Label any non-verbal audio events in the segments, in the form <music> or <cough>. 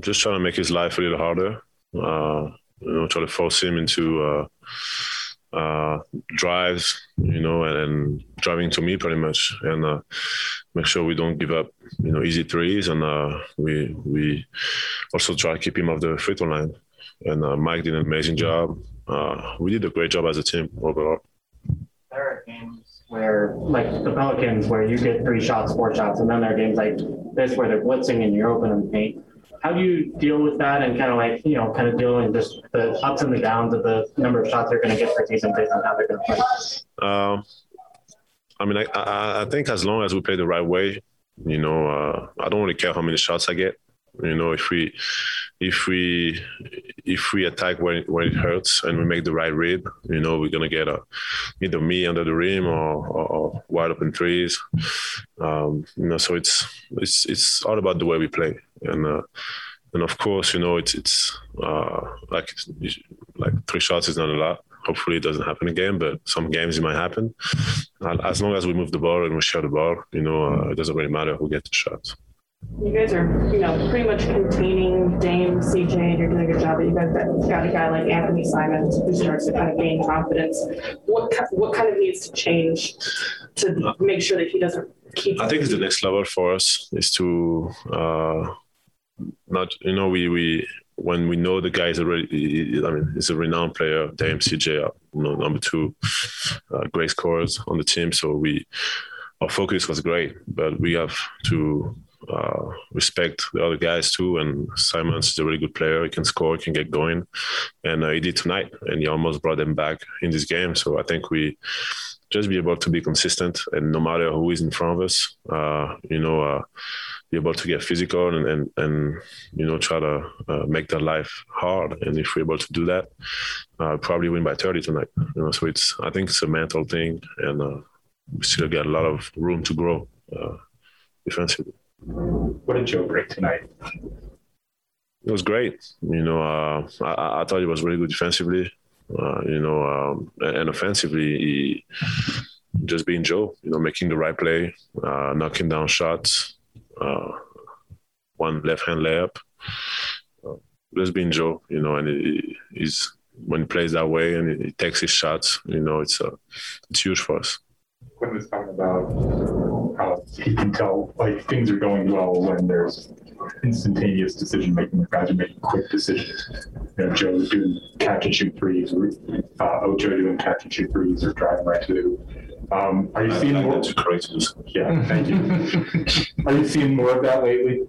Just trying to make his life a little harder. Uh, you know, try to force him into uh, uh, drives, you know, and, and, driving to me pretty much, and uh, make sure we don't give up, you know, easy threes, and we we also try to keep him off the free throw line. And Mike did an amazing job. We did a great job as a team overall. There are games where, like the Pelicans, where you get three shots, four shots, and then there are games like this where they're blitzing and you're open in the paint how do you deal with that and kind of like you know kind of dealing just the ups and the downs of the number of shots they're going to get for season based on how they're going to play? Um, I mean, I, I, think as long as we play the right way, you know, uh, I don't really care how many shots I get. You know, if we if we if we attack when when it hurts and we make the right read, you know, we're gonna get a either me under the rim or, or, or wide open threes. Um, you know, so it's it's it's all about the way we play, and uh, and of course, you know, it's it's uh, like like three shots is not a lot. Hopefully, it doesn't happen again, but some games it might happen. As long as we move the ball and we share the ball, you know, uh, it doesn't really matter who gets the shots. You guys are, you know, pretty much containing Dame, CJ, you're doing a good job. But you guys got a guy like Anfernee Simons who starts to kind of gain confidence. What what kind of needs to change to make sure that he doesn't keep? I think it's the next level for us is to uh, not, you know, we we when we know the guy is already, I mean, he's a renowned player. Dame, CJ, you know, number two, uh, great scorers on the team. So we our focus was great, but we have to uh, respect the other guys too. And Simons is a really good player. He can score, he can get going, and uh, he did tonight. And he almost brought them back in this game. So I think we just be able to be consistent, and no matter who is in front of us, uh, you know, uh, be able to get physical and and, and you know try to uh, make their life hard. And if we're able to do that, uh, probably win by 30 tonight. You know, so it's I think it's a mental thing, and we still got a lot of room to grow defensively. What did Joe break tonight? It was great. You know, uh, I, I, thought he was really good defensively. Uh, you know, um, and offensively, he just being Joe. You know, making the right play, uh, knocking down shots, uh, one left hand layup. Uh, just being Joe. You know, and he, he's when he plays that way and he takes his shots. You know, it's uh, it's huge for us. Quin was talking about he can tell like things are going well when there's instantaneous decision making. Guys are making quick decisions. You know, Joe doing catch and shoot threes, or uh, Ocho doing catch and shoot threes, or driving right to. Um, are you seeing like more? Yeah, thank you. <laughs> are you seeing more of that lately?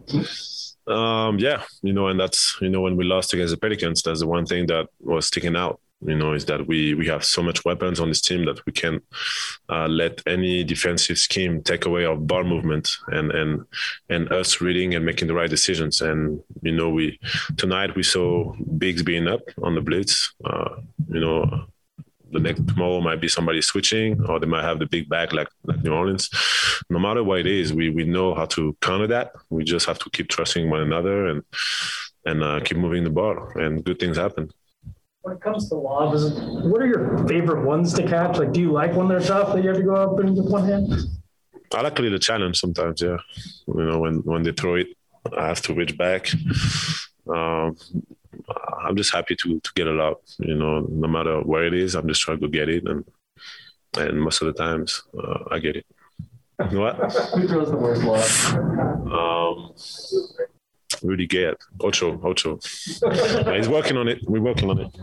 Um, yeah, you know, and that's you know when we lost against the Pelicans, that's the one thing that was sticking out you know, is that we we have so much weapons on this team that we can uh, let any defensive scheme take away our ball movement and and and us reading and making the right decisions. And you know, we tonight we saw bigs being up on the blitz. Uh, you know, the next tomorrow might be somebody switching, or they might have the big back like like New Orleans. No matter what it is, we we know how to counter that. We just have to keep trusting one another and and uh, keep moving the ball, and good things happen when it comes to lobs, what are your favorite ones to catch? Like, do you like when they're tough that you have to go up and with one hand? I like the challenge sometimes. Yeah, you know, when when they throw it, I have to reach back. Um, I'm just happy to to get a lot. You know, no matter where it is, I'm just trying to get it, and and most of the times uh, I get it. What? Who throws the worst lob? Um, Rudy Gay, Ocho, Ocho. <laughs> He's working on it. We're working on it.